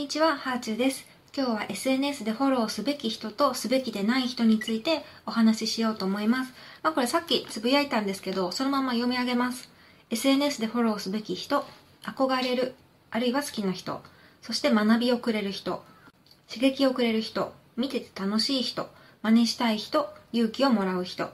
にちは、ハーチューです。今日は SNS でフォローすべき人とすべきでない人についてお話ししようと思います。まあこれさっきつぶやいたんですけど、そのまま読み上げます。SNS でフォローすべき人、憧れる、あるいは好きな人、そして学びをくれる人、刺激をくれる人、見てて楽しい人、真似したい人、勇気をもらう人。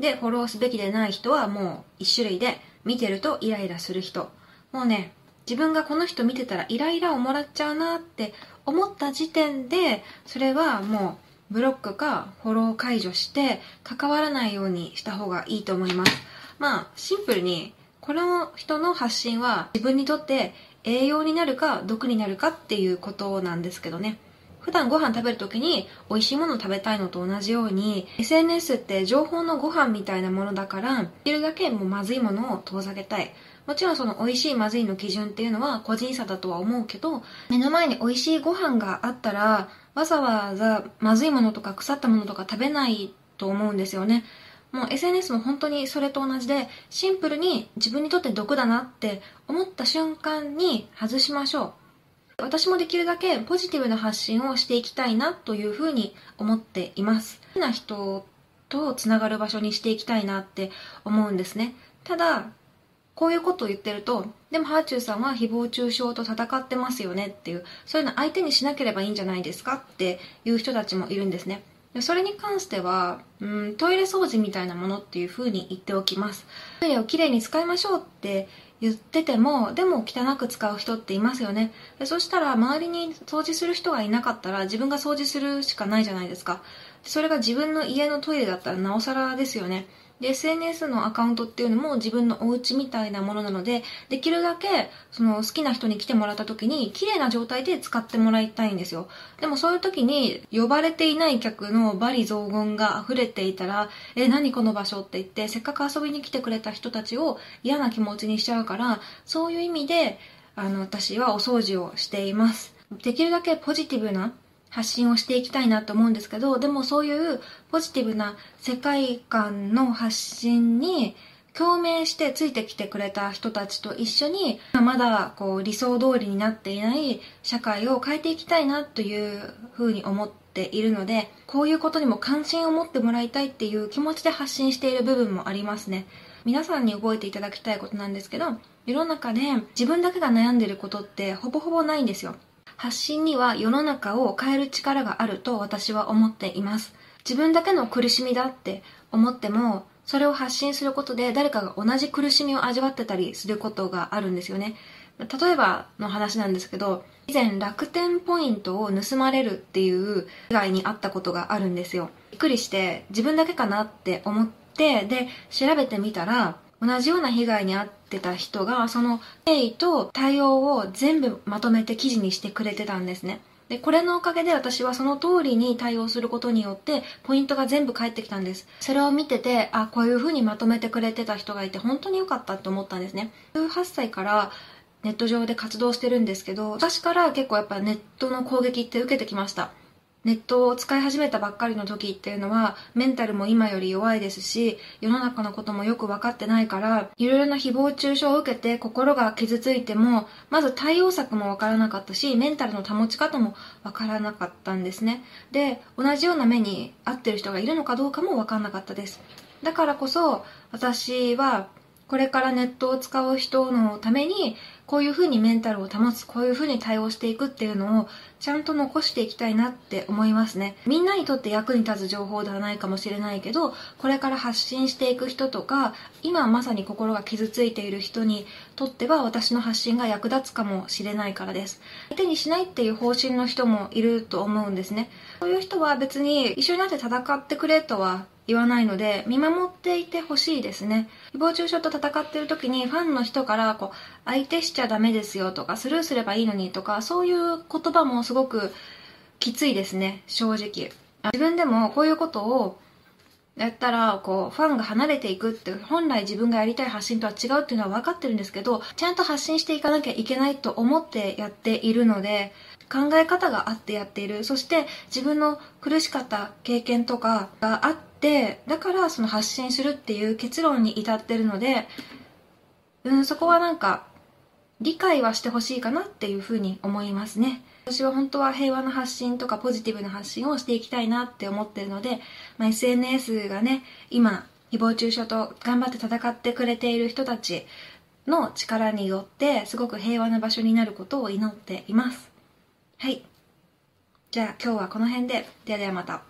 で、フォローすべきでない人はもう一種類で、見てるとイライラする人。もうね、自分がこの人見てたらイライラをもらっちゃうなって思った時点で、それはもうブロックかフォロー解除して関わらないようにした方がいいと思います。まあ、シンプルに、この人の発信は自分にとって栄養になるか毒になるかっていうことなんですけどね。普段ご飯食べるときに美味しいもの食べたいのと同じように SNS って情報のご飯みたいなものだからできるだけもうまずいものを遠ざけたいもちろんその美味しいまずいの基準っていうのは個人差だとは思うけど、目の前に美味しいご飯があったら、わざわざまずいものとか腐ったものとか食べないと思うんですよね。もう SNS も本当にそれと同じで、シンプルに自分にとって毒だなって思った瞬間に外しましょう。私もできるだけポジティブな発信をしていきたいなというふうに思っています。好きな人とつながる場所にしていきたいなって思うんですね。ただ、こういうことを言ってると、でもハーチューさんは誹謗中傷と戦ってますよねっていう、そういうの相手にしなければいいんじゃないですかっていう人たちもいるんですね。それに関しては、うん、トイレ掃除みたいなものっていう風に言っておきます。トイレをきれいに使いましょうって言ってても、でも汚く使う人っていますよね。でそしたら周りに掃除する人がいなかったら自分が掃除するしかないじゃないですか。それが自分の家のトイレだったらなおさらですよね。で、SNS のアカウントっていうのも自分のお家みたいなものなので、できるだけ、その好きな人に来てもらった時に、綺麗な状態で使ってもらいたいんですよ。でもそういう時に、呼ばれていない客の罵詈雑言が溢れていたら、え、何この場所って言って、せっかく遊びに来てくれた人たちを嫌な気持ちにしちゃうから、そういう意味で、あの、私はお掃除をしています。できるだけポジティブな発信をしていきたいなと思うんですけど、でもそういうポジティブな世界観の発信に共鳴してついてきてくれた人たちと一緒に、まだこう理想通りになっていない社会を変えていきたいなというふうに思っているので、こういうことにも関心を持ってもらいたいっていう気持ちで発信している部分もありますね。皆さんに覚えていただきたいことなんですけど、世の中で自分だけが悩んでることってほぼほぼないんですよ。発信には世の中を変える力があると私は思っています。自分だけの苦しみだって思っても、それを発信することで誰かが同じ苦しみを味わってたりすることがあるんですよね。例えばの話なんですけど、以前楽天ポイントを盗まれるっていう被害にあったことがあるんですよ。びっくりして自分だけかなって思って、で、調べてみたら、同じような被害に遭ってた人が、その経緯と対応を全部まとめて記事にしてくれてたんですね。で、これのおかげで私はその通りに対応することによって、ポイントが全部返ってきたんです。それを見てて、あ、こういう風にまとめてくれてた人がいて、本当に良かったって思ったんですね。18歳からネット上で活動してるんですけど、私から結構やっぱネットの攻撃って受けてきました。ネットを使い始めたばっかりの時っていうのはメンタルも今より弱いですし世の中のこともよく分かってないからいろいろな誹謗中傷を受けて心が傷ついてもまず対応策も分からなかったしメンタルの保ち方も分からなかったんですね。で同じような目に遭ってる人がいるのかどうかも分からなかったです。だからこそ私はこれからネットを使う人のためにこういうふうにメンタルを保つ、こういうふうに対応していくっていうのをちゃんと残していきたいなって思いますね。みんなにとって役に立つ情報ではないかもしれないけど、これから発信していく人とか、今まさに心が傷ついている人にとっては私の発信が役立つかもしれないからです。相手にしないっていう方針の人もいると思うんですね。そういう人は別に一緒になって戦ってくれとは言わないので、見守っていてほしいですね。誹謗中傷と戦ってる時にファンの人から、こう、相手しちゃダメですよとか、スルーすればいいのにとか、そういう言葉もすごくきついですね、正直。自分でもこういうことをやったら、こう、ファンが離れていくって、本来自分がやりたい発信とは違うっていうのは分かってるんですけど、ちゃんと発信していかなきゃいけないと思ってやっているので、考え方があってやっている。そして自分の苦しかった経験とかがあってだからその発信するっていう結論に至ってるので、うん、そこはなんか理解はしてほしいかなっていうふうに思いますね。私は本当は平和な発信とかポジティブな発信をしていきたいなって思ってるので、まあ、SNS がね今誹謗中傷と頑張って戦ってくれている人たちの力によってすごく平和な場所になることを祈っています。はい。じゃあ今日はこの辺で。ではではまた。